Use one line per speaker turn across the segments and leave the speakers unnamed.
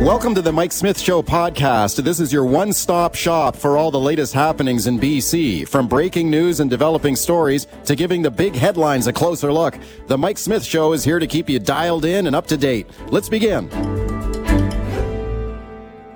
Welcome to the Mike Smith Show podcast. This is your one stop shop for all the latest happenings in BC. From breaking news and developing stories to giving the big headlines a closer look, the Mike Smith Show is here to keep you dialed in and up to date. Let's begin.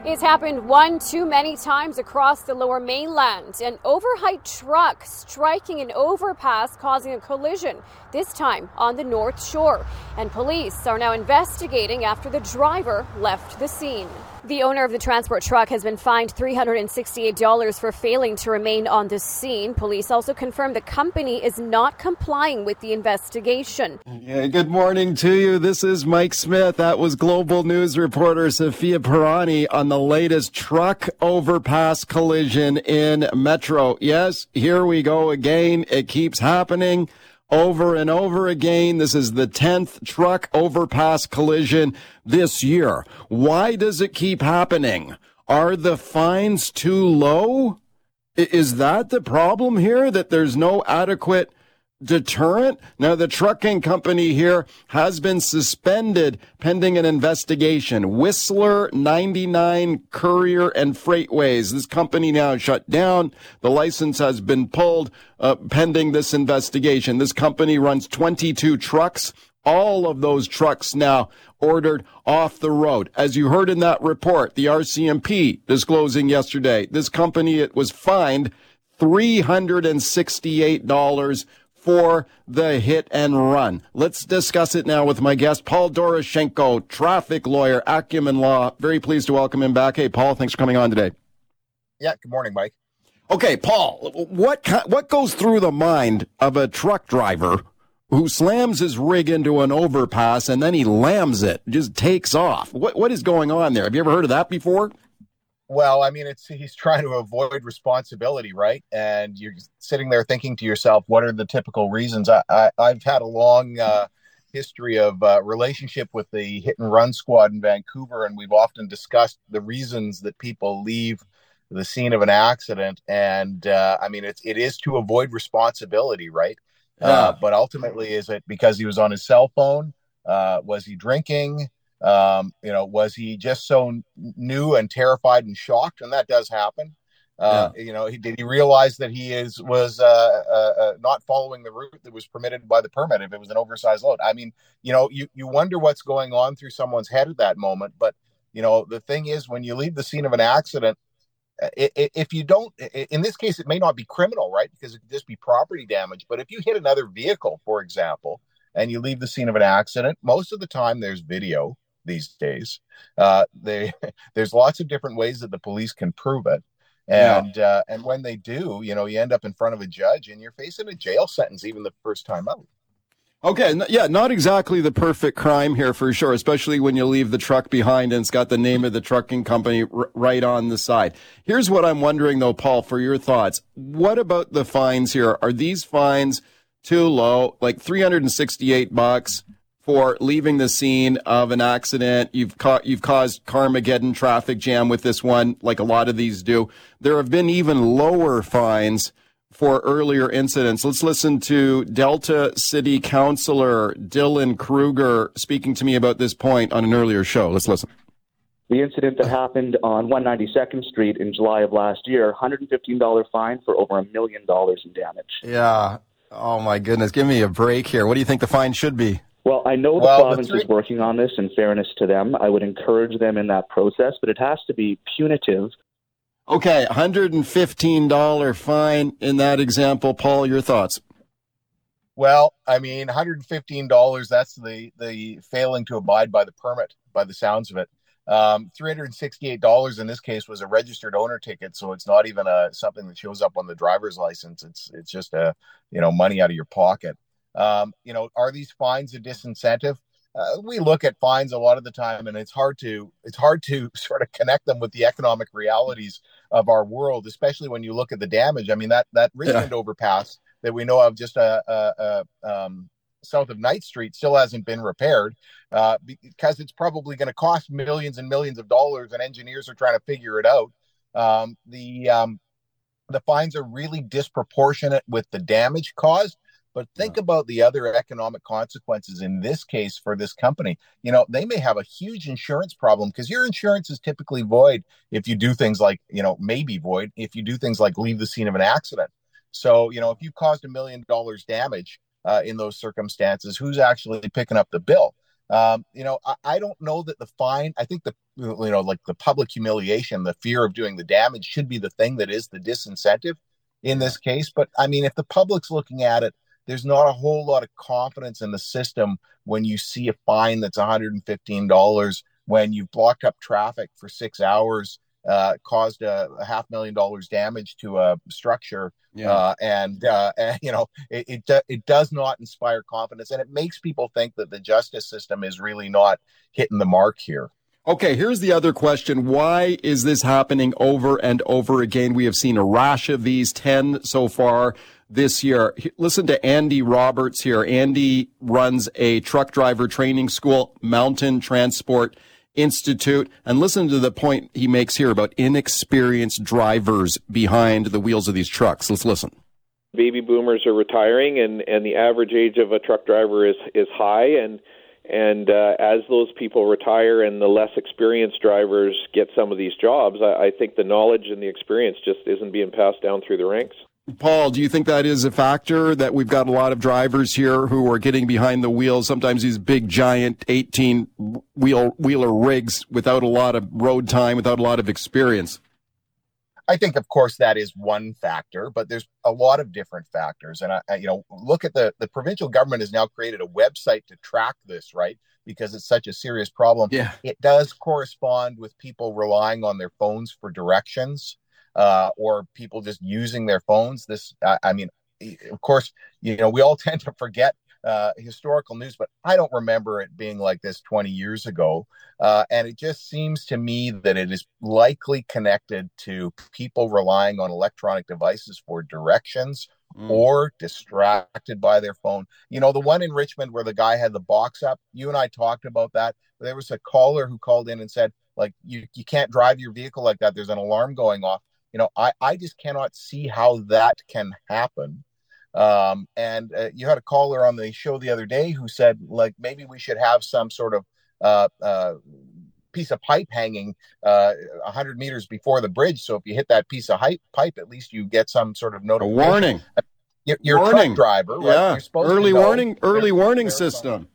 It's happened one too many times across the lower mainland. An overheight truck striking an overpass, causing a collision, this time on the North Shore. And police are now investigating after the driver left the scene. The owner of the transport truck has been fined $368 for failing to remain on the scene. Police also confirmed the company is not complying with the investigation.
Yeah, good morning to you. This is Mike Smith. That was Global News reporter Sophia Pirani on the latest truck overpass collision in Metro. Yes, here we go again. It keeps happening over and over again. This is the 10th truck overpass collision this year. Why does it keep happening? Are the fines too low? Is that the problem here? That there's no adequate deterrent? Now, the trucking company here has been suspended pending an investigation. Whistler 99 Courier and Freightways. This company now shut down. The license has been pulled uh, pending this investigation. This company runs 22 trucks. All of those trucks now ordered off the road. As you heard in that report, the RCMP disclosing yesterday, this company it was fined $368 for the hit and run. Let's discuss it now with my guest, Paul Doroshenko, traffic lawyer, Acumen Law. Very pleased to welcome him back. Hey, Paul, thanks for coming on today.
Yeah, good morning, Mike.
Okay, Paul, what what goes through the mind of a truck driver who slams his rig into an overpass and then he lams it, just takes off? What what is going on there? Have you ever heard of that before?
Well, I mean, it's he's trying to avoid responsibility, right? And you're sitting there thinking to yourself, what are the typical reasons? I, I have had a long uh, history of uh, relationship with the hit and run squad in Vancouver, and we've often discussed the reasons that people leave the scene of an accident. And uh, I mean, it's it is to avoid responsibility, right? Uh, yeah. but ultimately, is it because he was on his cell phone? Uh, was he drinking? Um, you know, was he just so new and terrified and shocked? And that does happen. Uh, yeah. You know, he, did he realize that he is was uh, uh, uh, not following the route that was permitted by the permit if it was an oversized load? I mean, you know, you you wonder what's going on through someone's head at that moment. But you know, the thing is, when you leave the scene of an accident, uh, if you don't, in this case, it may not be criminal, right? Because it could just be property damage. But if you hit another vehicle, for example, and you leave the scene of an accident, most of the time there's video these days. Uh, they, there's lots of different ways that the police can prove it. And yeah. uh, and when they do, you know, you end up in front of a judge and you're facing a jail sentence even the first time out.
Okay, yeah, not exactly the perfect crime here for sure, especially when you leave the truck behind and it's got the name of the trucking company r- right on the side. Here's what I'm wondering though, Paul, for your thoughts. What about the fines here? Are these fines too low? Like 368 bucks? For leaving the scene of an accident. You've ca- you've caused Carmageddon traffic jam with this one, like a lot of these do. There have been even lower fines for earlier incidents. Let's listen to Delta City Councilor Dylan Kruger speaking to me about this point on an earlier show. Let's listen.
The incident that happened on 192nd Street in July of last year, $115 fine for over a million dollars in damage.
Yeah. Oh my goodness. Give me a break here. What do you think the fine should be?
Well, I know the well, province the three- is working on this. In fairness to them, I would encourage them in that process, but it has to be punitive.
Okay, $115 fine in that example. Paul, your thoughts?
Well, I mean, $115, that's the, the failing to abide by the permit, by the sounds of it. Um, $368 in this case was a registered owner ticket, so it's not even a something that shows up on the driver's license. It's it's just a you know money out of your pocket. Um, you know, are these fines a disincentive? uh, we look at fines a lot of the time, and it's hard to it's hard to sort of connect them with the economic realities of our world, especially when you look at the damage. I mean that that Richmond yeah. overpass that we know of just a, a, a um, south of Knight Street still hasn't been repaired uh, because it's probably going to cost millions and millions of dollars, and engineers are trying to figure it out. Um, the um, the fines are really disproportionate with the damage caused. But think yeah. about the other economic consequences in this case for this company. You know, they may have a huge insurance problem because your insurance is typically void if you do things like, you know, maybe void if you do things like leave the scene of an accident. So, you know, if you caused a million dollars damage uh, in those circumstances, who's actually picking up the bill? Um, you know, I, I, don't know that the fine. I think the you know, like the public humiliation, the fear of doing the damage, should be the thing that is the disincentive in this case. But I mean, if the public's looking at it, there's not a whole lot of confidence in the system when you see a fine that's 115 dollars when you've blocked up traffic for six hours uh, caused a, a, half million dollars damage to a structure, yeah. uh, and, uh, and, you know it, it it does not inspire confidence, and it makes people think that the justice system is really not hitting the mark here.
Okay, here's the other question. Why is this happening over and over again? We have seen a rash of these, 10 so far this year. Listen to Andy Roberts here. Andy runs a truck driver training school, Mountain Transport Institute. And listen to the point he makes here about inexperienced drivers behind the wheels of these trucks. Let's listen.
Baby boomers are retiring, and, and the average age of a truck driver is, is high. And, and uh, as those people retire and the less experienced drivers get some of these jobs, I, I think the knowledge and the experience just isn't being passed down through the ranks.
Paul, do you think that is a factor that we've got a lot of drivers here who are getting behind the wheels, sometimes these big giant 18 wheel wheeler rigs without a lot of road time, without a lot of experience?
I think, of course, that is one factor, but there's a lot of different factors. And I, I, you know, look at the the provincial government has now created a website to track this, right? Because it's such a serious problem.
Yeah,
it does correspond with people relying on their phones for directions uh, or people just using their phones. This, I, I mean, of course, you know, we all tend to forget uh, historical news, but I don't remember it being like this 20 years ago. Uh, and it just seems to me that it is likely connected to people relying on electronic devices for directions mm. or distracted by their phone. You know, the one in Richmond where the guy had the box up, you and I talked about that. There was a caller who called in and said, like, you, you can't drive your vehicle like that. There's an alarm going off you know i i just cannot see how that can happen um, and uh, you had a caller on the show the other day who said like maybe we should have some sort of uh, uh, piece of pipe hanging uh, 100 meters before the bridge so if you hit that piece of pipe at least you get some sort of notification.
a warning
you're, you're warning. truck driver
right? yeah early warning early warning system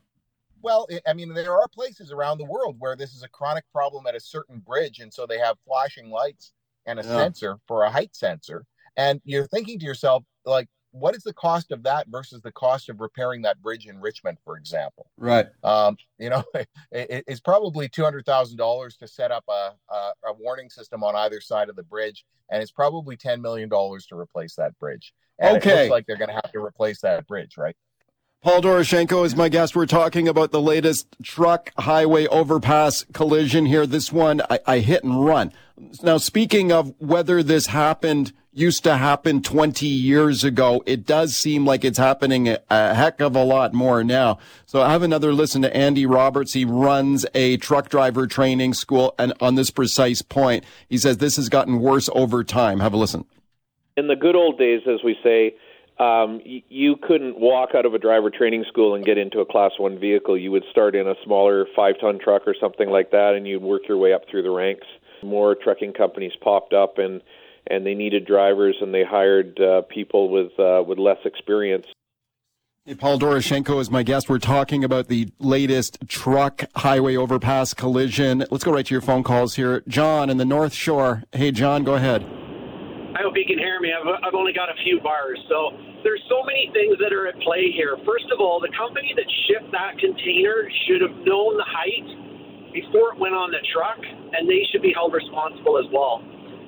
well, I mean, there are places around the world where this is a chronic problem at a certain bridge, and so they have flashing lights and a yeah. sensor for a height sensor. And you're thinking to yourself, like, what is the cost of that versus the cost of repairing that bridge in Richmond, for example?
Right.
Um, you know, it, it's probably two hundred thousand dollars to set up a, a, a warning system on either side of the bridge, and it's probably ten million dollars to replace that bridge. And okay. It looks like they're going to have to replace that bridge, right?
Paul Doroshenko is my guest. We're talking about the latest truck highway overpass collision here. This one, I, I, hit and run. Now, speaking of whether this happened, used to happen 20 years ago, it does seem like it's happening a, a heck of a lot more now. So I have another listen to Andy Roberts. He runs a truck driver training school. And on this precise point, he says this has gotten worse over time. Have a listen.
In the good old days, as we say, um, you couldn't walk out of a driver training school and get into a class one vehicle. You would start in a smaller five ton truck or something like that, and you'd work your way up through the ranks. More trucking companies popped up, and and they needed drivers, and they hired uh, people with uh, with less experience.
Hey, Paul Doroshenko is my guest. We're talking about the latest truck highway overpass collision. Let's go right to your phone calls here. John in the North Shore. Hey, John, go ahead.
I hope you can hear me. I've, I've only got a few bars. So there's so many things that are at play here. First of all, the company that shipped that container should have known the height before it went on the truck, and they should be held responsible as well.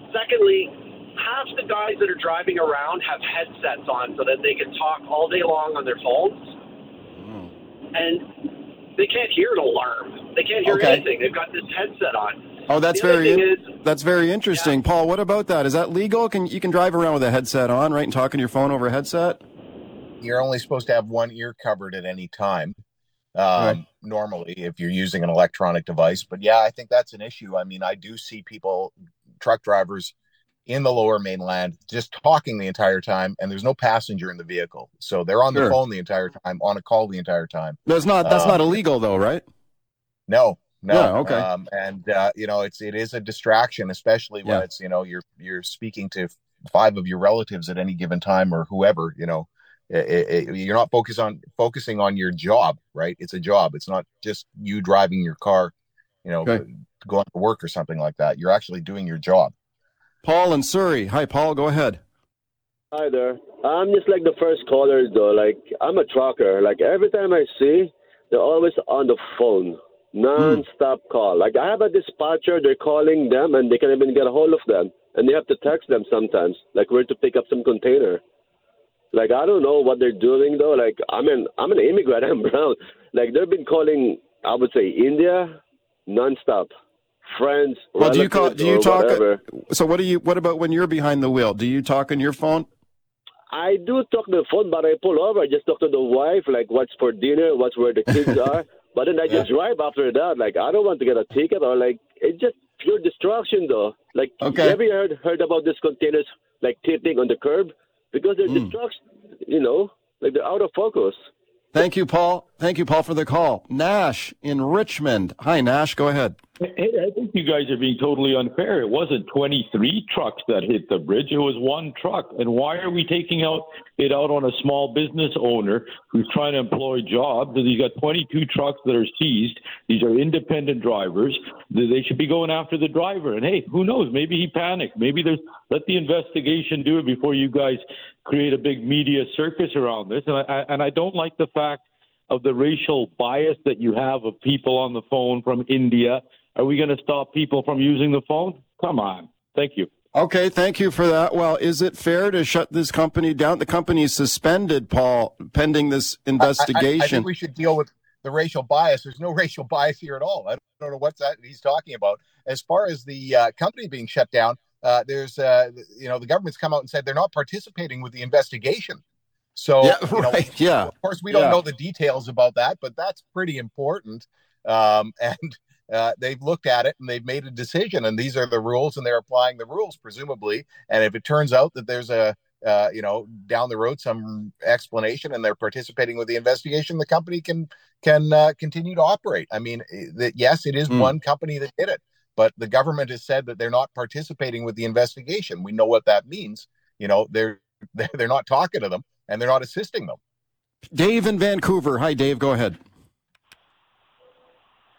Secondly, half the guys that are driving around have headsets on so that they can talk all day long on their phones. Mm. And they can't hear an alarm. They can't hear
Okay.
anything. They've got this headset on.
Oh, that's very
is-
that's very interesting, Paul. What about that? Is that legal? Can you can drive around with a headset on, right, and talk on your phone over a headset?
You're only supposed to have one ear covered at any time. Um,
Right.
Normally, if you're using an electronic device, but yeah, I think that's an issue. I mean, I do see people, truck drivers, in the Lower Mainland just talking the entire time, and there's no passenger in the vehicle, so they're on
Sure.
the phone the entire time, on a call the entire time.
That's not that's
Um,
not illegal though, right?
No, no.
Yeah, okay.
Um, and uh, you know, it's it is a distraction, especially when
Yeah.
it's you know you're you're speaking to five of your relatives at any given time or whoever. You know, it, it, you're not focused on focusing on your job, right? It's a job. It's not just you driving your car, you know,
Okay.
going to work or something like that. You're actually doing your job.
Paul in Surrey. Hi, Paul. Go ahead.
Hi there. I'm just like the first caller though. Like I'm a trucker. Like every time I see, they're always on the phone, Hmm. non-stop call. Like I have a dispatcher. They're calling them, and they can't even get a hold of them, and they have to text them sometimes. Like where to pick up some container. Like I don't know what they're doing though. Like I'm an I'm an immigrant. I'm brown. Like they've been calling. I would say India, non-stop. Friends.
Well, do you call? Do you talk?
Whatever.
So, what do you? What about when you're behind the wheel? Do you talk on your phone?
I do talk the phone, but I pull over. I just talk to the wife, like what's for dinner, what's where the kids are. But then I just drive after that. Like I don't want to get a ticket or like it's just pure distraction, though. Like
Okay.
have you heard heard about these containers like tipping on the curb because they're
Hmm.
distraction, you know, like they're out of focus.
Thank you, Paul. Thank you, Paul, for the call. Nash in Richmond. Hi, Nash. Go ahead.
Hey, I think you guys are being totally unfair. It wasn't 23 trucks that hit the bridge. It was one truck. And why are we taking out it out on a small business owner who's trying to employ jobs? He's got 22 trucks that are seized. These are independent drivers. They should be going after the driver. And hey, who knows? Maybe he panicked. Maybe there's let the investigation do it before you guys create a big media circus around this. And I, and I don't like the fact of the racial bias that you have of people on the phone from India. Are we going to stop people from using the phone? Come on. Thank you.
Okay, thank you for that. Well, is it fair to shut this company down? The company is suspended, Paul, pending this
I- I- I,
investigation.
think we should deal with the racial bias. There's no racial bias here at all. I don't know what that he's talking about. As far as the uh, company being shut down, uh, there's uh, you know the government's come out and said they're not participating with the investigation. So
yeah,
you know,
right. Yeah.
of course we don't
Yeah.
know the details about that, but that's pretty important. Um, and uh, they've looked at it and they've made a decision, and these are the rules, and they're applying the rules presumably. And if it turns out that there's a uh, you know down the road some explanation and they're participating with the investigation, the company can can uh, continue to operate. I mean, eh, that yes, it is
Hmm.
one company that did it, but the government has said that they're not participating with the investigation. We know what that means. You know, they're they're, they're not talking to them and they're not assisting them.
Dave in Vancouver. Hi, Dave. Go ahead.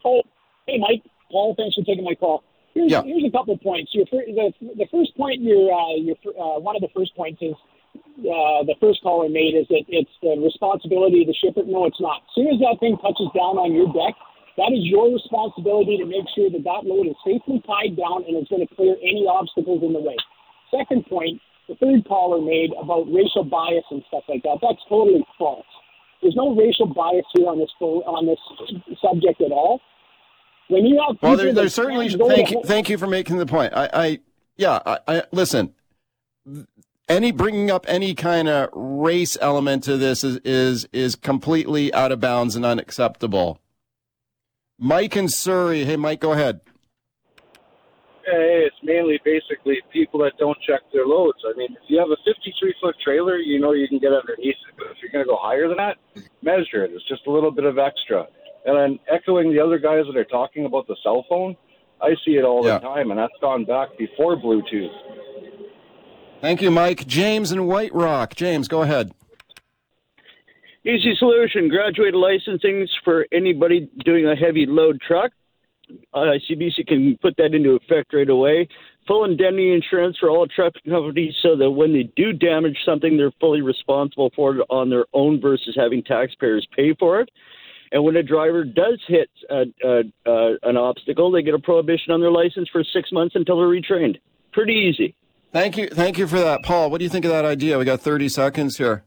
Oh, hey, Mike. Paul, thanks for taking my call. Here's,
Yeah.
here's a couple of points. Your fir- the, the first point, your, uh, your, uh, one of the first points is uh, the first caller made is that it's the responsibility of the shipper. No, it's not. As soon as that thing touches down on your deck, that is your responsibility to make sure that that load is safely tied down and it's going to clear any obstacles in the way. Second point, the third caller made about racial bias and stuff like that. That's totally false. There's no racial bias here on this on this subject at all. When you have
Well, there, there's certainly. Thank you. Thank you for making the point. I, I yeah. I, I listen. Any bringing up any kind of race element to this is is is completely out of bounds and unacceptable. Mike in Surrey. Hey, Mike, go ahead.
Hey, it's mainly basically people that don't check their loads. I mean, if you have a 53 foot trailer, you know you can get underneath it. But if you're going to go higher than that, measure it. It's just a little bit of extra. And then echoing the other guys that are talking about the cell phone, I see it all
Yeah.
the time, and that's gone back before Bluetooth.
Thank you, Mike. James in White Rock. James, go ahead.
Easy solution: graduated licensings for anybody doing a heavy load truck. Uh, CBC can put that into effect right away. Full indemnity insurance for all truck companies, so that when they do damage something, they're fully responsible for it on their own versus having taxpayers pay for it. And when a driver does hit uh, uh, uh, an obstacle, they get a prohibition on their license for six months until they're retrained. Pretty easy.
Thank you. Thank you for that, Paul. What do you think of that idea? We got 30 seconds here.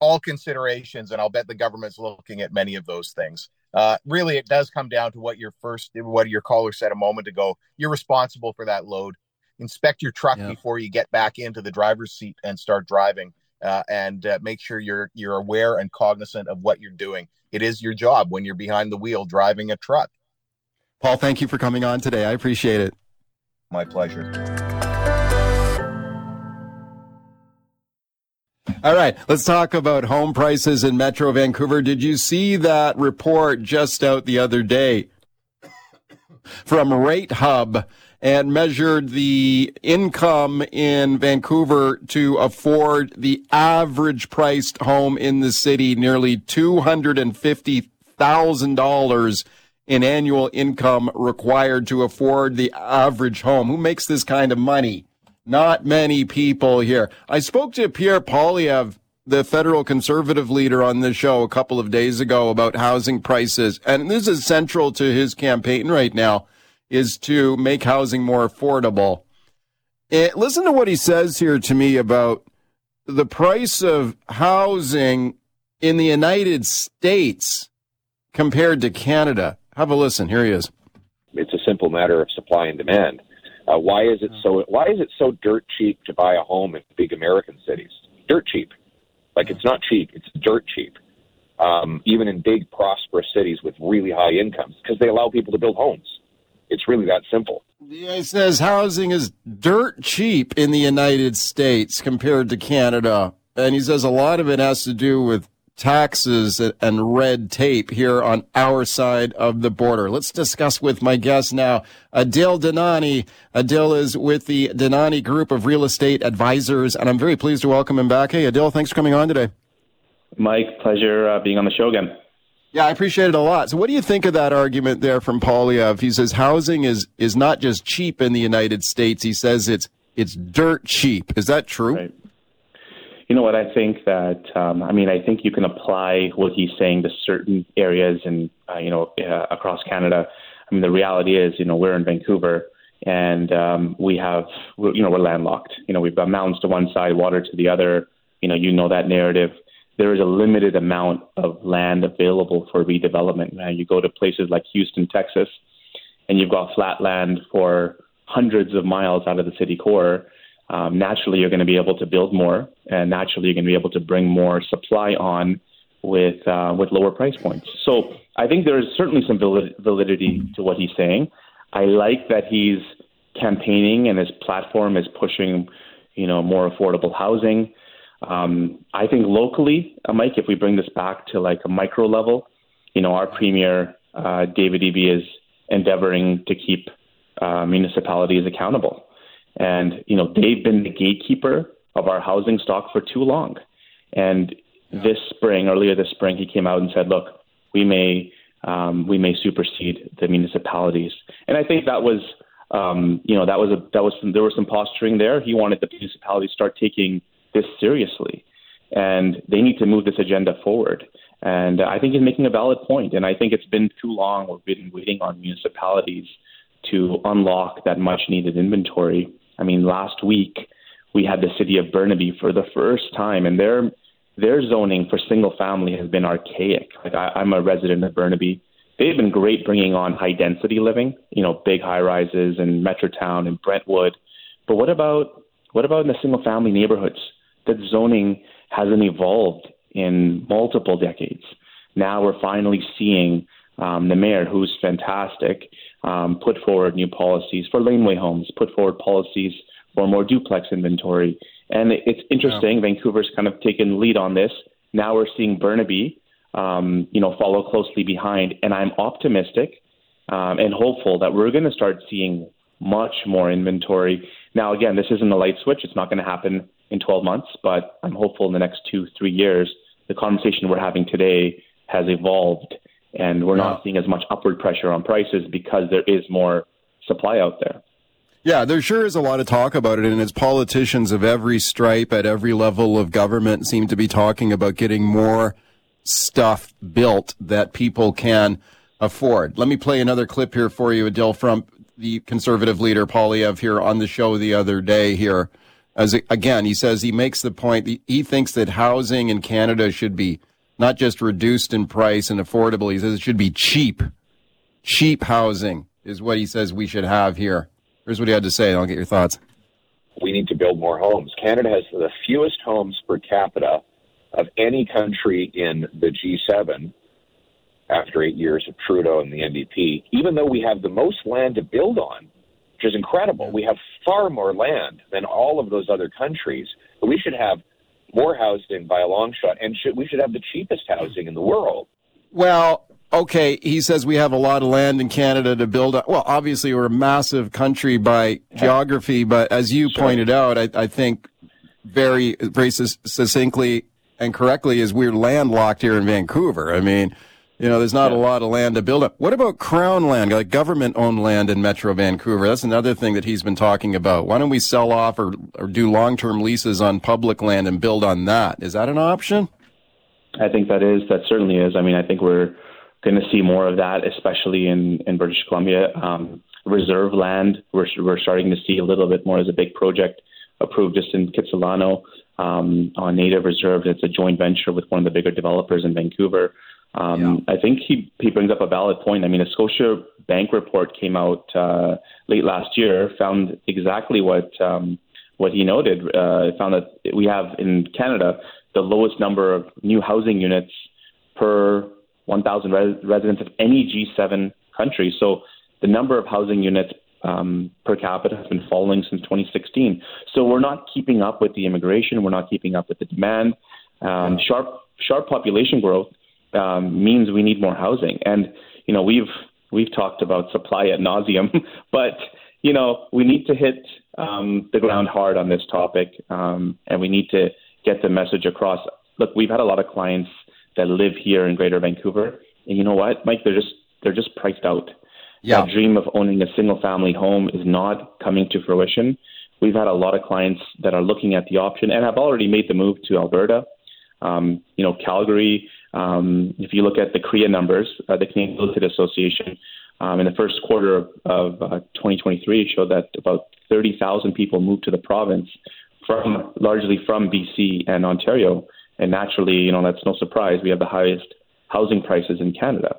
all considerations, and I'll bet the government's looking at many of those things. Uh, really, it does come down to what your first, what your caller said a moment ago. You're responsible for that load. Inspect your truck
Yeah.
before you get back into the driver's seat and start driving, uh, and uh, make sure you're you're aware and cognizant of what you're doing. It is your job when you're behind the wheel driving a truck.
Paul, thank you for coming on today. I appreciate it.
My pleasure.
All right, let's talk about home prices in Metro Vancouver. Did you see that report just out the other day from Ratehub and measured the income in Vancouver to afford the average priced home in the city, nearly $250,000 in annual income required to afford the average home. Who makes this kind of money? Not many people here. I spoke to Pierre Poilievre, the federal conservative leader on this show a couple of days ago about housing prices. And this is central to his campaign right now is to make housing more affordable. Eh, listen to what he says here to me about the price of housing in the United States compared to Canada. Have a listen. Here he is.
It's a simple matter of supply and demand. Uh, why is it so? Why is it so dirt cheap to buy a home in big American cities? Dirt cheap, like it's not cheap; it's dirt cheap. Um, even in big prosperous cities with really high incomes, because they allow people to build homes. It's really that simple.
Yeah, he says housing is dirt cheap in the United States compared to Canada. And he says a lot of it has to do with taxes and red tape here on our side of the border. Let's discuss with my guest now, Adil Dinani. Adil is with the Dinani Group of Real Estate Advisors, and I'm very pleased to welcome him back. Hey, Adil, thanks for coming on today.
Mike, pleasure uh, being on the show again.
Yeah, I appreciate it a lot. So, what do you think of that argument there from Poilievre? He says housing is is not just cheap in the United States. He says it's it's dirt cheap. Is that true?
Right. You know what? I think that um, I mean I think you can apply what he's saying to certain areas and uh, you know uh, across Canada. I mean the reality is you know we're in Vancouver and um, we have you know we're landlocked. You know we've got mountains to one side, water to the other. You know you know that narrative. There is a limited amount of land available for redevelopment. Uh, you go to places like Houston, Texas, and you've got flat land for hundreds of miles out of the city core um, naturally you're going to be able to build more, and naturally you're going to be able to bring more supply on with uh, with lower price points. So I think there is certainly some valid- validity to what he's saying. I like that he's campaigning and his platform is pushing, you know, more affordable housing. Um, I think locally, uh, Mike, if we bring this back to like a micro level, you know, our premier uh, David Eby is endeavoring to keep uh, municipalities accountable. And, you know, they've been the gatekeeper of our housing stock for too long. And this spring, earlier this spring, he came out and said, look, we may, um, we may supersede the municipalities. And I think that was, um, you know, that was a, that was, some, there was some posturing there. He wanted the municipalities to start taking this seriously and they need to move this agenda forward. And I think he's making a valid point. And I think it's been too long. We've been waiting on municipalities to unlock that much needed inventory. I mean, last week we had the city of Burnaby for the first time, and their their zoning for single family has been archaic. Like I, I'm a resident of Burnaby. They've been great bringing on high density living, you know, big high rises in Metrotown and Brentwood. But what about what about in the single family neighborhoods? That zoning hasn't evolved in multiple decades. Now we're finally seeing um, the mayor, who's fantastic, um, put forward new policies for laneway homes, put forward policies for more duplex inventory. And it's interesting. Yeah. Vancouver's kind of taken lead on this. Now we're seeing Burnaby, um, you know, follow closely behind. And I'm optimistic um, and hopeful that we're going to start seeing much more inventory. Now, again, this isn't a light switch. It's not going to happen in 12 months, but I'm hopeful in the next two, three years, the conversation we're having today has evolved and we're yeah. not seeing as much upward pressure on prices because there is more supply out there.
Yeah, there sure is a lot of talk about it, and as politicians of every stripe at every level of government seem to be talking about getting more stuff built that people can afford. Let me play another clip here for you, Adil, from the conservative leader Poilievre here on the show the other day here. As again, he says he makes the point he thinks that housing in Canada should be not just reduced in price and affordable. He says it should be cheap. Cheap housing is what he says we should have here. Here's what he had to say. I'll get your thoughts.
We need to build more homes. Canada has the fewest homes per capita of any country in the G7 after eight years of Trudeau and the NDP, even though we have the most land to build on, which is incredible. We have far more land than all of those other countries. But we should have more housing by a long shot, and should, we should have the cheapest housing in the world.
Well, okay, he says we have a lot of land in Canada to build on. Well, obviously, we're a massive country by geography, but as you sure. pointed out, I, I, think very, very succinctly and correctly is we're landlocked here in Vancouver. I mean, you know, there's not yeah. a lot of land to build up. What about crown land, like government owned land in Metro Vancouver? That's another thing that he's been talking about. Why don't we sell off or, or do long term leases on public land and build on that? Is that an option?
I think that is. That certainly is. I mean, I think we're going to see more of that, especially in, in British Columbia. Um, reserve land, we're, we're starting to see a little bit more as a big project approved just in Kitsilano um, on Native Reserve. It's a joint venture with one of the bigger developers in Vancouver. Um, yeah. I think he he brings up a valid point. I mean, a Scotia Bank report came out uh, late last year, found exactly what um, what he noted. Uh, found that we have in Canada the lowest number of new housing units per 1,000 res- residents of any G7 country. So the number of housing units um, per capita has been falling since 2016. So we're not keeping up with the immigration. We're not keeping up with the demand. Um, sharp sharp population growth um, means we need more housing. And you know, we've we've talked about supply at nauseum, but you know, we need to hit um, the ground hard on this topic, um, and we need to get the message across. Look, we've had a lot of clients that live here in Greater Vancouver, and you know what, Mike? They're just they're just priced out. Yeah. That dream of owning a single family home is not coming to fruition. We've had a lot of clients that are looking at the option and have already made the move to Alberta. Um, you know, Calgary um, if you look at the CREA numbers, uh, the Canadian Real Estate Association, um, in the first quarter of, of uh, 2023 showed that about 30,000 people moved to the province from largely from BC and Ontario. And naturally, you know, that's no surprise. We have the highest housing prices in Canada.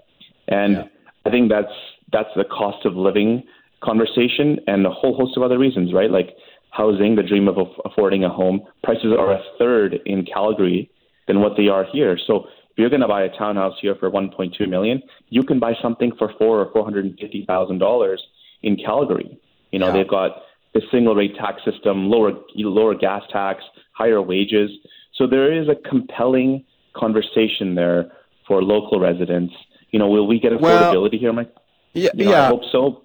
And yeah. I think that's that's the cost of living conversation and a whole host of other reasons, right? Like housing, the dream of affording a home. Prices are a third in Calgary than what they are here. So you're going to buy a townhouse here for 1.2 million, you can buy something for four or four hundred and fifty thousand dollars in Calgary. You know, yeah. they've got the single rate tax system, lower lower gas tax, higher wages. So there is a compelling conversation there for local residents. You know, will we get affordability well, here, Mike?
Yeah,
you know,
yeah.
I hope so.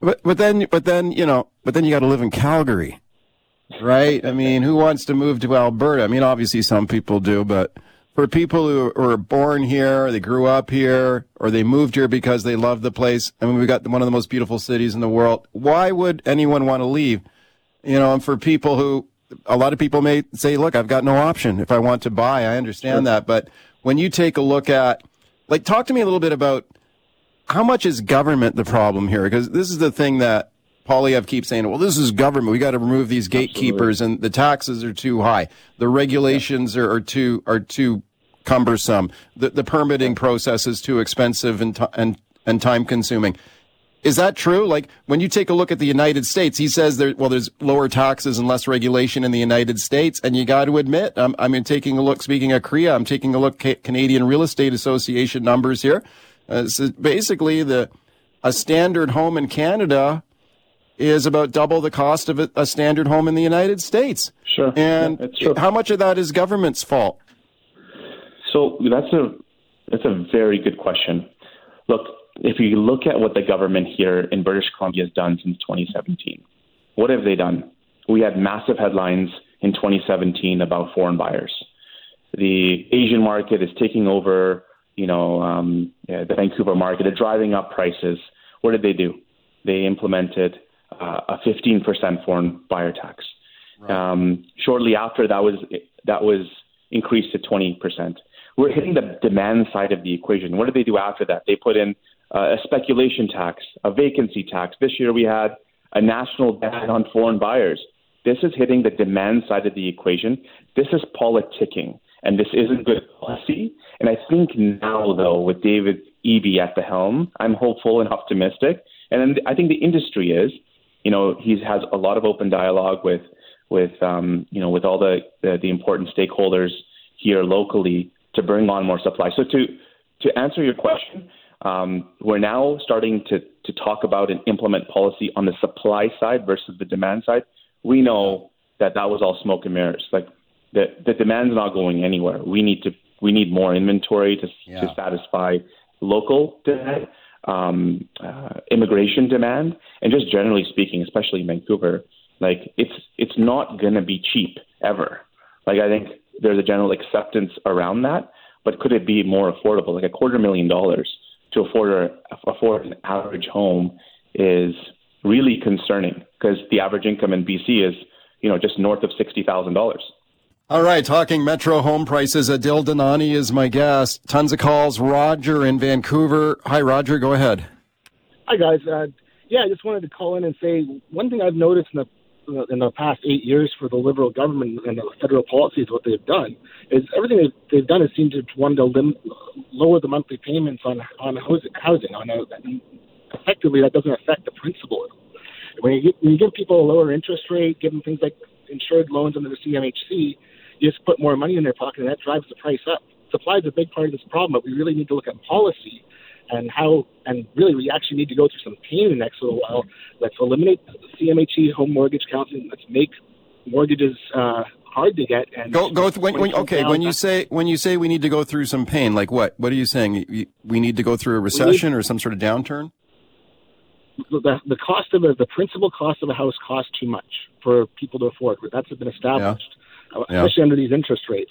But but then but then you know but then you got to live in Calgary, right? I mean, who wants to move to Alberta? I mean, obviously some people do, but for people who were born here, they grew up here, or they moved here because they love the place. I mean, we've got one of the most beautiful cities in the world. Why would anyone want to leave? You know, and for people who, a lot of people may say, look, I've got no option if I want to buy. I understand sure. that. But when you take a look at, like, talk to me a little bit about how much is government the problem here? Because this is the thing that Poilievre keeps saying, well, this is government. We got to remove these gatekeepers Absolutely. and the taxes are too high. The regulations yeah. are, are, too, are too cumbersome. The, the permitting process is too expensive and, t- and, and time consuming. Is that true? Like when you take a look at the United States, he says there, well, there's lower taxes and less regulation in the United States. And you got to admit, I'm, I mean, taking a look, speaking of CREA, I'm taking a look at Canadian Real Estate Association numbers here. Uh, so basically the, a standard home in Canada is about double the cost of a, standard home in the United States.
Sure.
And
yeah,
how much of that is government's fault?
So that's a that's a very good question. Look, if you look at what the government here in British Columbia has done since 2017, what have they done? We had massive headlines in 2017 about foreign buyers. The Asian market is taking over, you know, um, the Vancouver market. They're driving up prices. What did they do? They implemented uh, a 15% foreign buyer tax. Right. Um, shortly after that was that was increased to 20%. We're hitting the demand side of the equation. What did they do after that? They put in uh, a speculation tax, a vacancy tax. This year we had a national ban on foreign buyers. This is hitting the demand side of the equation. This is politicking. and this isn't good policy. And I think now, though, with David Eby at the helm, I'm hopeful and optimistic. And I think the industry is. You know, he has a lot of open dialogue with with um, you know with all the, the the important stakeholders here locally to bring on more supply. So to to answer your question, um, we're now starting to to talk about and implement policy on the supply side versus the demand side. We know that that was all smoke and mirrors. Like the the demand's not going anywhere. We need to we need more inventory to
Yeah.
to satisfy local demand, um, uh, immigration demand, and just generally speaking, especially Vancouver, like it's it's not going to be cheap ever. Like I think there's a general acceptance around that, but could it be more affordable? Like a quarter million dollars to afford a, afford an average home is really concerning because the average income in BC is you know just north of sixty thousand dollars.
All right, talking metro home prices. Adil Dinani is my guest. Tons of calls. Roger in Vancouver. Hi, Roger. Go ahead.
Hi guys. Uh, yeah, I just wanted to call in and say one thing I've noticed in the in the past eight years for the Liberal government and the federal policies, what they've done is everything they've, they've done is seem to want to lim- lower the monthly payments on on housing. on a, effectively, that doesn't affect the principal. When you, when you give people a lower interest rate, give them things like insured loans under the CMHC, you just put more money in their pocket, and that drives the price up. Supply is a big part of this problem, but we really need to look at policy and how, and really, we actually need to go through some pain in the next little while. Let's eliminate the CMHC home mortgage counseling. Let's make mortgages uh, hard to get. And
Go go th- when, when okay when you say when you say we need to go through some pain like what what are you saying we need to go through a recession or some sort of downturn
the, the cost of a, the principal cost of a house costs too much for people to afford. That's been established, uh,
Yeah.
especially under these interest rates.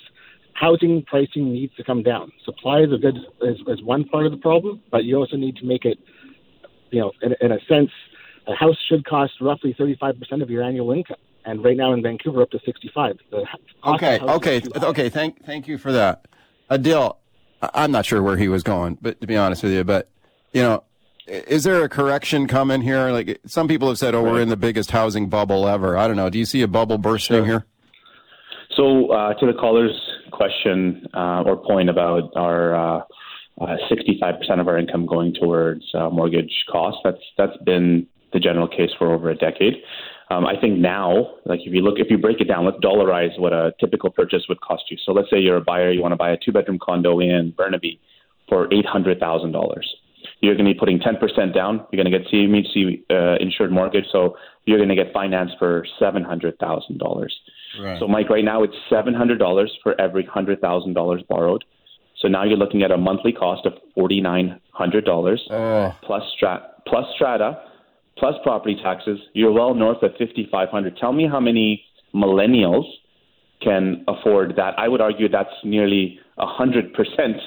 Housing pricing needs to come down. Supply is a good is, is one part of the problem, but you also need to make it, you know, in, in a sense, a house should cost roughly thirty five percent of your annual income, and right now in Vancouver up to sixty five. The
okay okay
is too
th-
high.
okay thank thank you for that Adil I'm not sure where he was going but to be honest with you but you know is there a correction coming here like some people have said oh we're in the biggest housing bubble ever I don't know do you see a bubble bursting here
So, uh, to the caller's question uh, or point about our uh, uh, 65% of our income going towards uh, mortgage costs, that's that's been the general case for over a decade. Um, I think now, like if you look, if you break it down, let's dollarize what a typical purchase would cost you. So, let's say you're a buyer, you want to buy a two-bedroom condo in Burnaby for eight hundred thousand dollars. You're going to be putting 10% down. You're going to get CMHC uh, insured mortgage, so you're going to get financed for $700,000.
Right.
So, Mike, right now it's seven hundred dollars for every hundred thousand dollars borrowed. So now you're looking at a monthly cost of forty nine hundred dollars plus strat plus strata plus property taxes. You're well north of fifty five hundred. Tell me how many millennials can afford that? I would argue that's nearly a hundred percent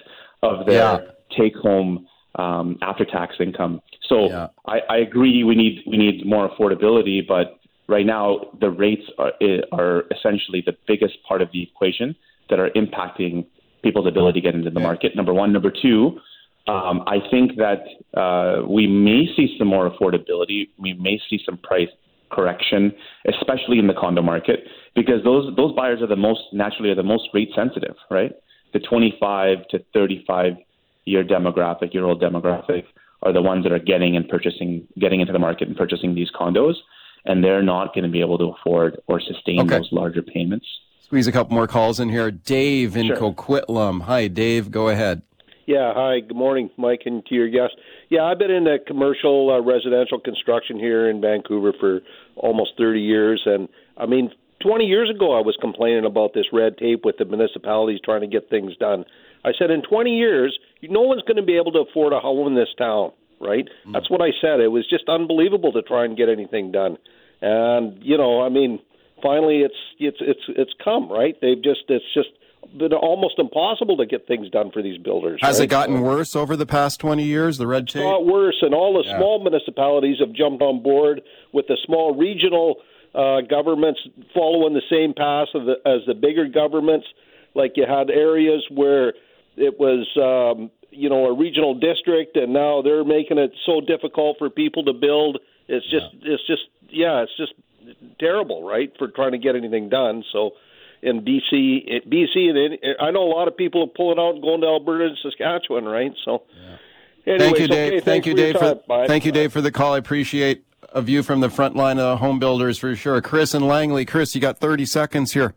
of their
Yeah.
take home um, after tax income. So I, I agree we need we need more affordability, but right now the rates are are essentially the biggest part of the equation that are impacting people's ability to get into the market. Number one, number two. Um, I think that uh, we may see some more affordability. We may see some price correction, especially in the condo market, because those those buyers are the most naturally are the most rate sensitive, right? The 25 to 35 year demographic, year old demographic, are the ones that are getting and purchasing, getting into the market and purchasing these condos, and they're not going to be able to afford or sustain
Okay.
those larger payments.
squeeze a couple more calls in here Dave in
Sure.
Coquitlam hi Dave go ahead
Yeah, hi, good morning, Mike, and to your guest. Yeah, I've been in the commercial uh, residential construction here in Vancouver for almost 30 years, and I mean, 20 years ago, I was complaining about this red tape with the municipalities trying to get things done. I said, in 20 years, no one's going to be able to afford a home in this town, right? That's what I said. It was just unbelievable to try and get anything done, and you know, I mean, finally, it's it's it's it's come, right? They've just it's just been almost impossible to get things done for these builders.
has
right?
it gotten worse over the past 20 years the red tape
got worse, and all the
Yeah.
small municipalities have jumped on board with the small regional uh, governments following the same path of the, as the bigger governments. Like you had areas where it was, um, you know, a regional district, and now they're making it so difficult for people to build. It's just, it's just, yeah, it's just terrible, right, for trying to get anything done. So, in BC, BC, and I know a lot of people are pulling out and going to Alberta and Saskatchewan, right? So, anyways,
thank you, Dave.
okay,
thank you,
for
Dave. For,
time.
Thank you, Dave, for the call. I appreciate a view from the front line of home builders for sure. Chris and Langley. Chris, you got 30 seconds here.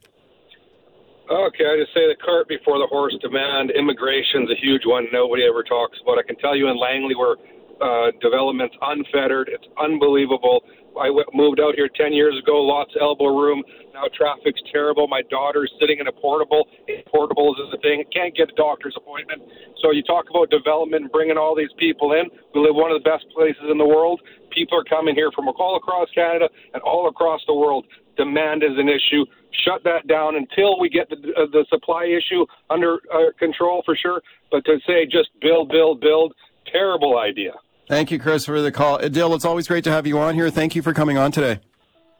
Okay, I just say the cart before the horse demand. Immigration's a huge one. Nobody ever talks about. I can tell you in Langley, where uh, development's unfettered. It's unbelievable. I w- moved out here 10 years ago, lots of elbow room. Now traffic's terrible. My daughter's sitting in a portable. Portables is a thing. Can't get a doctor's appointment. So you talk about development and bringing all these people in. We live one of the best places in the world. People are coming here from all across Canada and all across the world. Demand is an issue. Shut that down until we get the, uh, the supply issue under uh, control for sure. But to say just build, build, build, terrible idea.
Thank you, Chris, for the call. Adil, it's always great to have you on here. Thank you for coming on today.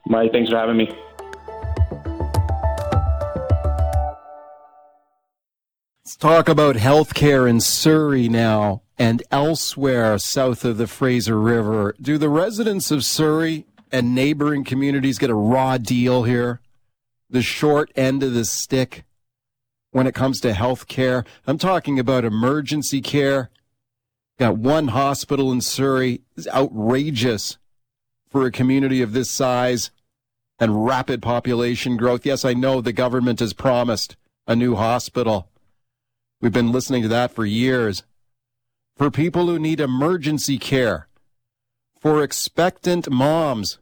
Mike, thanks for having me.
Let's talk about healthcare in Surrey now and elsewhere south of the Fraser River. Do the residents of Surrey and neighboring communities get a raw deal here? The short end of the stick when it comes to health care? I'm talking about emergency care. Got one hospital in Surrey. It's outrageous for a community of this size and rapid population growth. Yes, I know the government has promised a new hospital. We've been listening to that for years. For people who need emergency care, for expectant moms,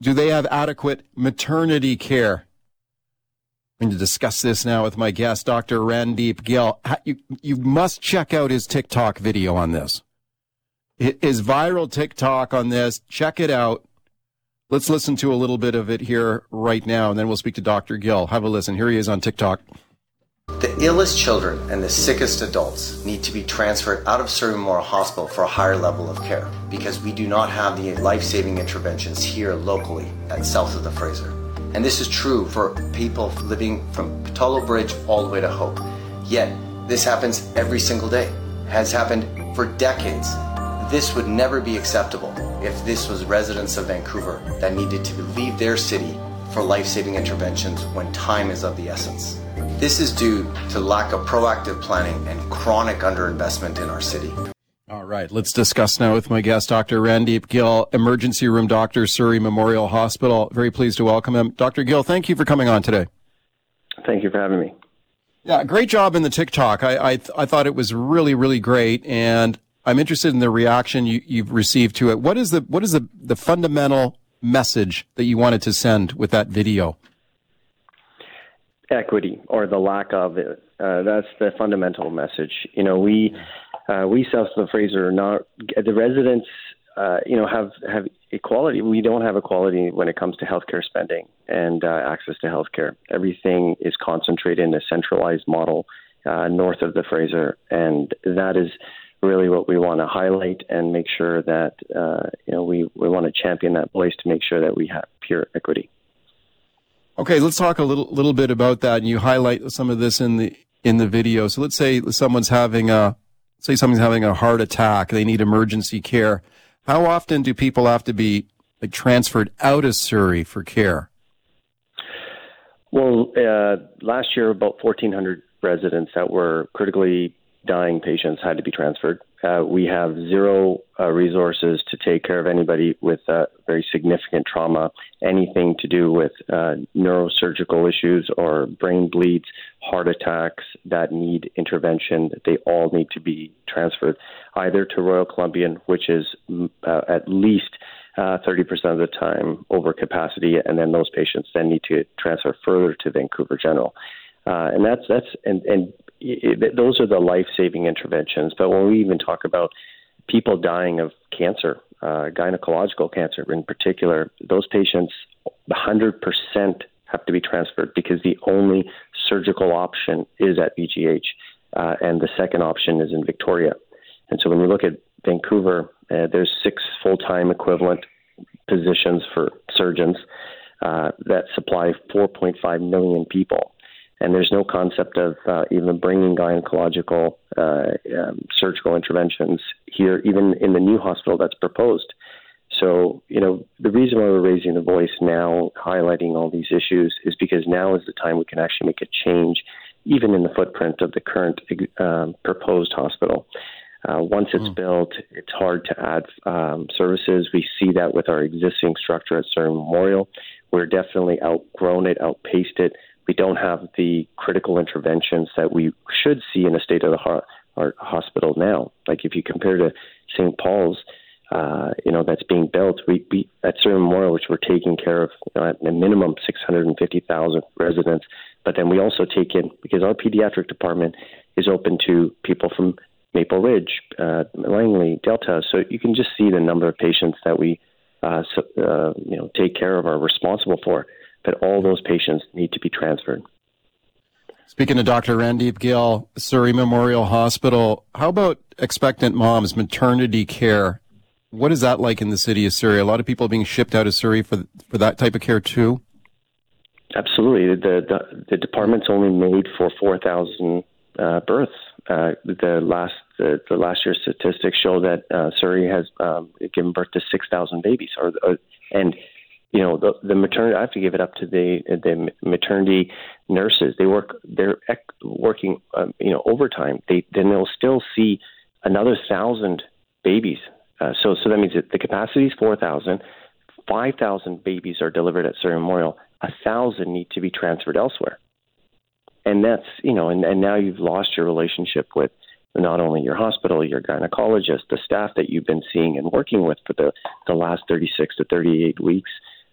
do they have adequate maternity care? I'm going to discuss this now with my guest, Dr. Randeep Gill. You, you must check out his TikTok video on this. Hi- His viral TikTok on this, check it out. Let's listen to a little bit of it here right now, and then we'll speak to Dr. Gill. Have a listen. Here he is on TikTok.
The illest children and the sickest adults need to be transferred out of Surrey Memorial Hospital for a higher level of care because we do not have the life saving interventions here locally at south of the Fraser. And this is true for people living from Pattullo Bridge all the way to Hope. Yet, this happens every single day, has happened for decades. This would never be acceptable if this was residents of Vancouver that needed to leave their city for life saving interventions when time is of the essence. This is due to lack of proactive planning and chronic underinvestment in our city.
All right, let's discuss now with my guest, Dr. Randeep Gill, emergency room doctor, Surrey Memorial Hospital. Very pleased to welcome him. Dr. Gill, thank you for coming on today.
Thank you for having me.
Yeah, great job in the TikTok. I, I, I thought it was really, really great. And I'm interested in the reaction you, you've received to it. What is the, what is the, the fundamental message that you wanted to send with that video?
Equity or the lack of it. Uh, that's the fundamental message. You know, we uh, we south of the Fraser are not the residents. Uh, you know, have have equality. We don't have equality when it comes to healthcare spending and uh, access to healthcare. Everything is concentrated in a centralized model uh, north of the Fraser, and that is really what we want to highlight and make sure that uh, you know we we want to champion that voice to make sure that we have pure equity.
Okay, let's talk a little little bit about that. And you highlight some of this in the in the video. So let's say someone's having a say someone's having a heart attack. They need emergency care. How often do people have to be like transferred out of Surrey for care?
Well, uh, last year about 1,400 residents that were critically dying patients had to be transferred. Uh, we have zero uh, resources to take care of anybody with uh, very significant trauma, anything to do with uh, neurosurgical issues or brain bleeds, heart attacks that need intervention. They all need to be transferred either to Royal Columbian, which is mm, uh, at least uh, 30% of the time over capacity, and then those patients then need to transfer further to Vancouver General. Uh, and that's that's and and it, those are the life saving interventions. But when we even talk about people dying of cancer, uh, gynecological cancer in particular, those patients, 100% have to be transferred because the only surgical option is at VGH, uh, and the second option is in Victoria. And so when we look at Vancouver, uh, there's six full time equivalent positions for surgeons uh, that supply 4.5 million people and there's no concept of uh, even bringing gynecological uh, um, surgical interventions here, even in the new hospital that's proposed. so, you know, the reason why we're raising the voice now, highlighting all these issues, is because now is the time we can actually make a change, even in the footprint of the current um, proposed hospital. Uh, once it's mm. built, it's hard to add um, services. We see that with our existing structure at Surrey Memorial. We're definitely outgrown it, outpaced it. We don't have the critical interventions that we should see in a state of the heart, our hospital now. Like if you compare to St. Paul's, uh, you know, that's being built, we, we at Surrey Memorial, which we're taking care of you know, at a minimum 650,000 residents, but then we also take in because our pediatric department is open to people from Maple Ridge, uh, Langley, Delta. So you can just see the number of patients that we, uh, so, uh, you know, take care of, are responsible for. But all those patients need to be transferred.
Speaking to Dr. Randeep Gill, Surrey Memorial Hospital, how about expectant moms, maternity care? What is that like in the city of Surrey? A lot of people being shipped out of Surrey for for that type of care too.
Absolutely, the the, the department's only made for four thousand uh, births. Uh, the last the, the last year's statistics show that uh, Surrey has um, given birth to six thousand babies, or, or and you know the, the maternity. I have to give it up to the the maternity nurses. They work they're working um, you know overtime. They then they'll still see another thousand babies. Uh, so so that means that the capacity is four thousand. Five thousand babies are delivered at Surrey Memorial. A thousand need to be transferred elsewhere and that's you know and, and now you've lost your relationship with not only your hospital your gynecologist the staff that you've been seeing and working with for the the last 36 to 38 weeks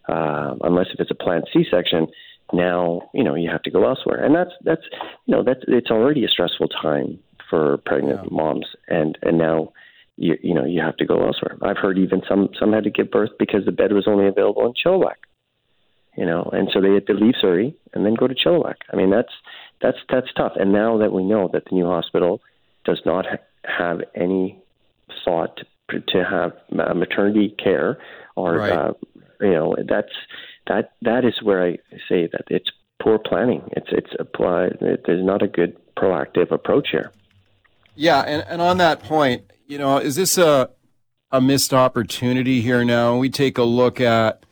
uh, unless if it's a planned c-section now you know you have to go elsewhere and that's that's you know that's it's already a stressful time for pregnant yeah. moms and and now you you know you have to go elsewhere i've heard even some some had to give birth because the bed was only available in chilliwack you know and so they had to leave surrey and then go to chilliwack i mean that's that's that's tough. And now that we know that the new hospital does not ha- have any thought to, to have maternity care, or right. uh, you know, that's that that is where I say that it's poor planning. It's it's applied. There's not a good proactive approach here.
Yeah, and, and on that point, you know, is this a a missed opportunity here now? We take a look at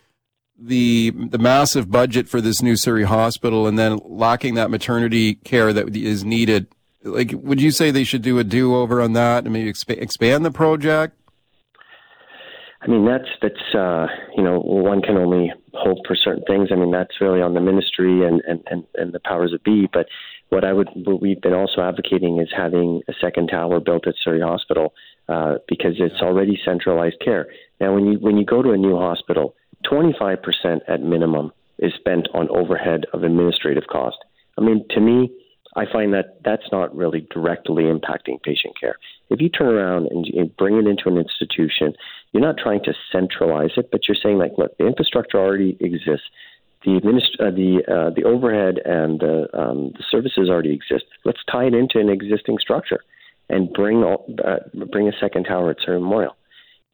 the the massive budget for this new Surrey hospital and then lacking that maternity care that is needed. Like, would you say they should do a do over on that and maybe exp- expand the project?
I mean, that's that's uh, you know one can only hope for certain things. I mean, that's really on the ministry and and and, and the powers that be. But what I would what we've been also advocating is having a second tower built at Surrey Hospital uh, because it's already centralized care. Now, when you when you go to a new hospital 25% at minimum is spent on overhead of administrative cost. I mean, to me, I find that that's not really directly impacting patient care. If you turn around and bring it into an institution, you're not trying to centralize it, but you're saying like, look, the infrastructure already exists. The administ- uh, the uh, the overhead and the, um, the services already exist. Let's tie it into an existing structure, and bring all, uh, bring a second tower at Surrey Memorial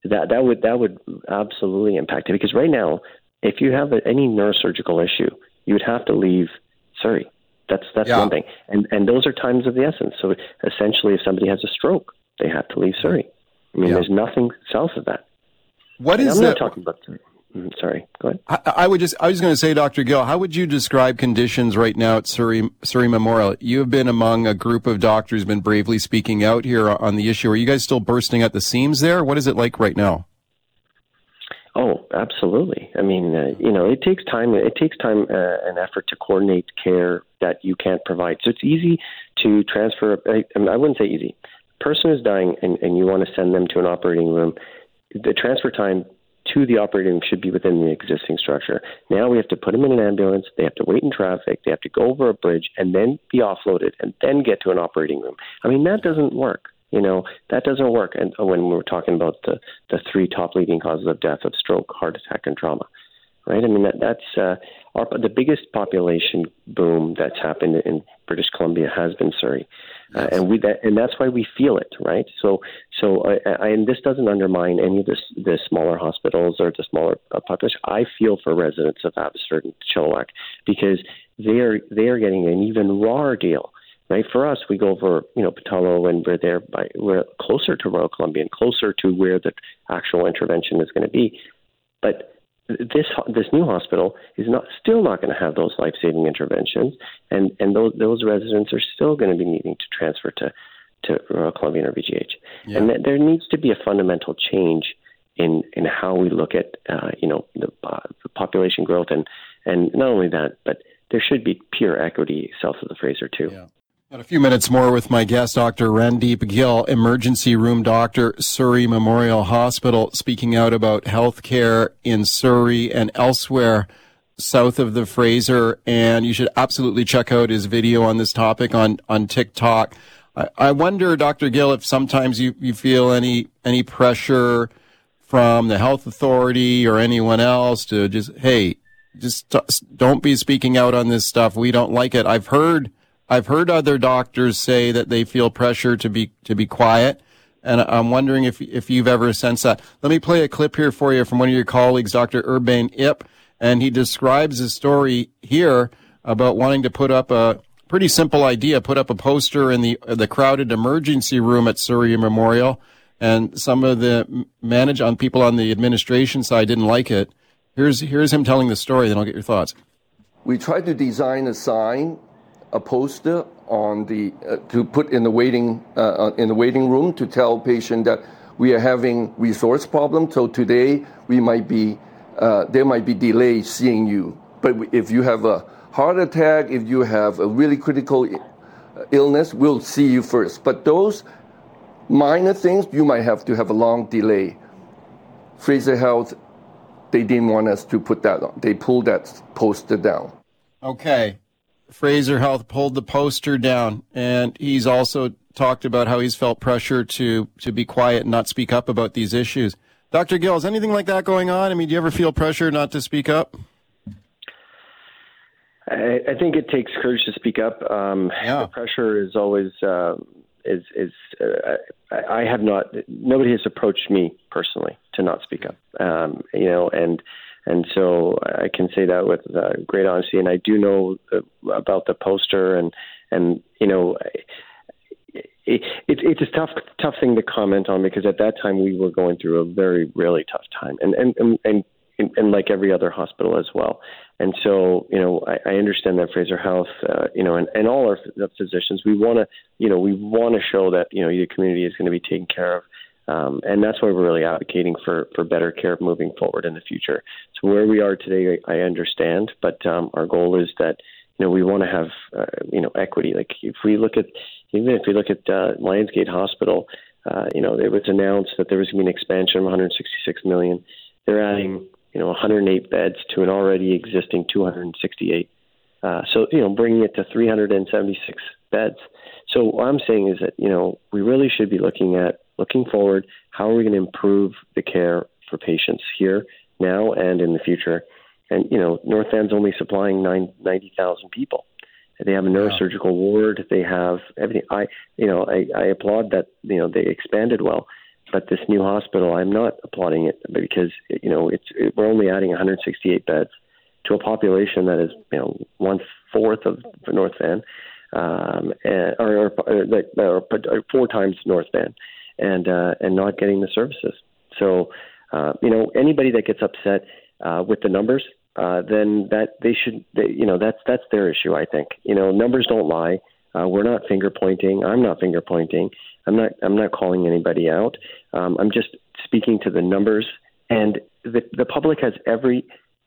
that that would that would absolutely impact it because right now, if you have any neurosurgical issue, you would have to leave Surrey. That's that's yeah. one thing, and and those are times of the essence. So essentially, if somebody has a stroke, they have to leave Surrey. I mean, yeah. there's nothing south of that.
What is
I'm not talking about Mm, sorry, go ahead.
I, I, would just, I was going to say, Dr. Gill, how would you describe conditions right now at Surrey, Surrey Memorial? You have been among a group of doctors, been bravely speaking out here on the issue. Are you guys still bursting at the seams there? What is it like right now?
Oh, absolutely. I mean, uh, you know, it takes time. It takes time uh, and effort to coordinate care that you can't provide. So it's easy to transfer. I, I, mean, I wouldn't say easy. Person is dying, and, and you want to send them to an operating room. The transfer time to the operating room should be within the existing structure. Now we have to put them in an ambulance. They have to wait in traffic. They have to go over a bridge and then be offloaded and then get to an operating room. I mean, that doesn't work. You know, that doesn't work. And uh, when we're talking about the, the three top leading causes of death of stroke, heart attack, and trauma, right? I mean, that, that's uh, our, the biggest population boom that's happened in British Columbia has been Surrey. Uh, and we that, and that's why we feel it, right? So, so I, I, and this doesn't undermine any of the the smaller hospitals or the smaller uh, population. I feel for residents of Abbotsford and Chilliwack because they are they are getting an even rawer deal right? For us, we go over, you know, Pattullo and we're there by, we're closer to Royal Columbia and closer to where the actual intervention is going to be. But this this new hospital is not still not going to have those life saving interventions, and and those those residents are still going to be needing to transfer to to Royal Columbian or VGH, yeah. and th- there needs to be a fundamental change in in how we look at uh, you know the, uh, the population growth and and not only that, but there should be pure equity south of the Fraser too.
Yeah. Got a few minutes more with my guest, Dr. Randeep Gill, emergency room doctor, Surrey Memorial Hospital, speaking out about healthcare in Surrey and elsewhere south of the Fraser. And you should absolutely check out his video on this topic on, on TikTok. I, I wonder, Dr. Gill, if sometimes you, you feel any, any pressure from the health authority or anyone else to just, hey, just don't be speaking out on this stuff. We don't like it. I've heard I've heard other doctors say that they feel pressure to be to be quiet, and I'm wondering if if you've ever sensed that. Let me play a clip here for you from one of your colleagues, Dr. Urbain Ip, and he describes a story here about wanting to put up a pretty simple idea, put up a poster in the the crowded emergency room at Surrey Memorial, and some of the manage on people on the administration side didn't like it. Here's here's him telling the story. Then I'll get your thoughts.
We tried to design a sign a poster on the uh, to put in the waiting uh, uh, in the waiting room to tell patient that we are having resource problem. So today we might be uh, there might be delay seeing you. But if you have a heart attack, if you have a really critical uh, illness, we'll see you first. But those minor things you might have to have a long delay. Fraser Health, they didn't want us to put that on. They pulled that poster down.
Okay. Fraser Health pulled the poster down, and he's also talked about how he's felt pressure to to be quiet and not speak up about these issues. Dr. Gill, is anything like that going on? I mean, do you ever feel pressure not to speak up?
I, I think it takes courage to speak up. Um,
yeah.
The pressure is always uh, is is. Uh, I, I have not. Nobody has approached me personally to not speak up. Um, you know, and and so I can say that with uh, great honesty. And I do know about the poster, and and you know, it, it, it's a tough tough thing to comment on because at that time we were going through a very really tough time, and and and. and and, and like every other hospital as well. And so, you know, I, I understand that Fraser Health, uh, you know, and, and all our physicians, we want to, you know, we want to show that, you know, the community is going to be taken care of um, and that's why we're really advocating for, for better care moving forward in the future. So where we are today, I, understand, but um, our goal is that you know we want to have uh, you know equity. Like if we look at even if we look at uh, Lionsgate Hospital, uh, you know it was announced that there was going to be an expansion of 166 million. They're adding you know 108 beds to an already existing 268. Uh, so you know bringing it to 376 beds. So what I'm saying is that you know we really should be looking at looking forward, how are we going to improve the care for patients here now and in the future? And you know, North Van's only supplying 90,000 people. They have a neurosurgical ward. They have everything. I, you know, I, I applaud that. You know, they expanded well, but this new hospital, I'm not applauding it because you know it's it, we're only adding 168 beds to a population that is you know one fourth of North Van, um, and, or, or, or, or four times North Van and uh, and not getting the services. So, uh, you know, anybody that gets upset uh, with the numbers, uh, then that they should, they, you know, that's that's their issue. I think, you know, numbers don't lie. Uh, we're not finger pointing. I'm not finger pointing. I'm not. I'm not calling anybody out. Um, I'm just speaking to the numbers, and the the public has every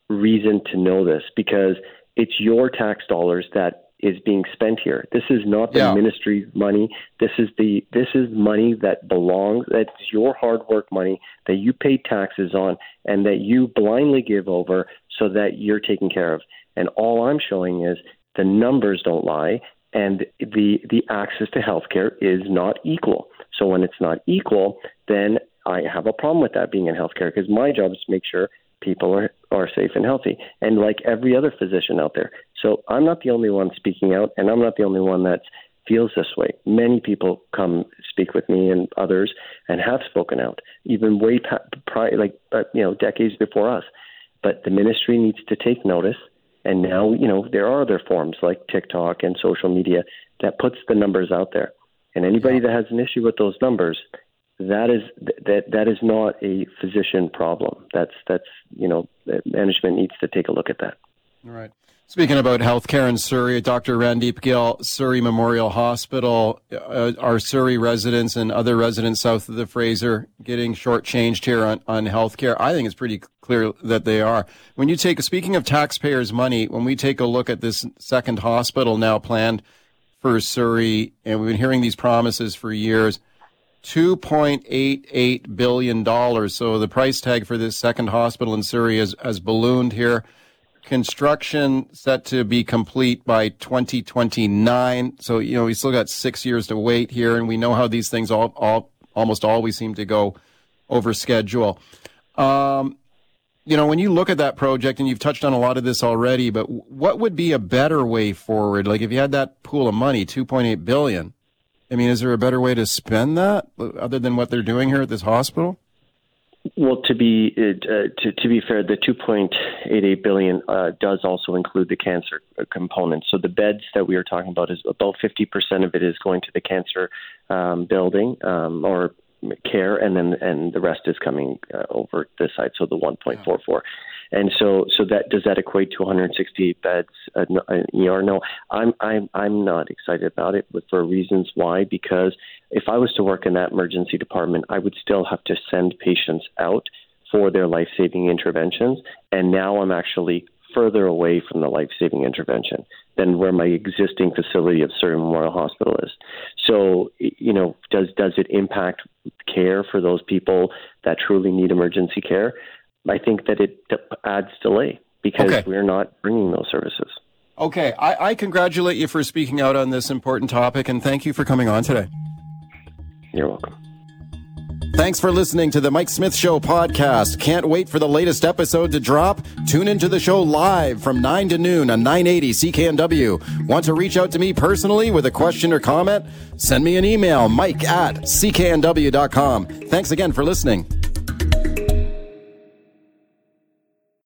reason to know this because it's your tax dollars that is being spent here. This is not the yeah. ministry's money. This is the this is money that belongs. That's your hard work money that you pay taxes on and that you blindly give over so that you're taken care of. And all I'm showing is the numbers don't lie and the the access to healthcare is not equal. So when it's not equal, then I have a problem with that being in healthcare because my job is to make sure people are, are safe and healthy. And like every other physician out there. So I'm not the only one speaking out, and I'm not the only one that feels this way. Many people come speak with me and others and have spoken out, even way prior, like uh, you know, decades before us. But the ministry needs to take notice. And now, you know, there are other forms like TikTok and social media that puts the numbers out there. And anybody that has an issue with those numbers, that is that that is not a physician problem. That's that's you know management needs to take a look at that.
All right. Speaking about healthcare in Surrey, Dr. Randeep Gill, Surrey Memorial Hospital, uh, are Surrey residents and other residents south of the Fraser getting shortchanged here on, on healthcare? I think it's pretty clear that they are. When you take, speaking of taxpayers' money, when we take a look at this second hospital now planned for Surrey, and we've been hearing these promises for years, $2.88 billion. So the price tag for this second hospital in Surrey has, has ballooned here construction set to be complete by 2029. So, you know, we still got six years to wait here, and we know how these things all, all almost always seem to go over schedule. Um, you know, when you look at that project, and you've touched on a lot of this already, but what would be a better way forward? Like if you had that pool of money, 2.8 billion, I mean, is there a better way to spend that other than what they're doing here at this hospital?
Well, to be uh, to to be fair, the 2.88 billion uh, does also include the cancer component. So the beds that we are talking about is about 50% of it is going to the cancer um, building um, or care, and then and the rest is coming uh, over this side. So the 1.44. And so, so that does that equate to 168 beds uh, ER? No, I'm I'm I'm not excited about it, but for reasons why. Because if I was to work in that emergency department, I would still have to send patients out for their life-saving interventions, and now I'm actually further away from the life-saving intervention than where my existing facility of Surrey Memorial Hospital is. So, you know, does does it impact care for those people that truly need emergency care? I think that it adds delay because okay. we're not bringing those services.
Okay, I, I, congratulate you for speaking out on this important topic and thank you for coming on today.
You're welcome.
Thanks for listening to the Mike Smyth Show podcast. Can't wait for the latest episode to drop? Tune into the show live from 9 to noon on 980 CKNW. Want to reach out to me personally with a question or comment? Send me an email, mike at cknw.com. Thanks again for listening.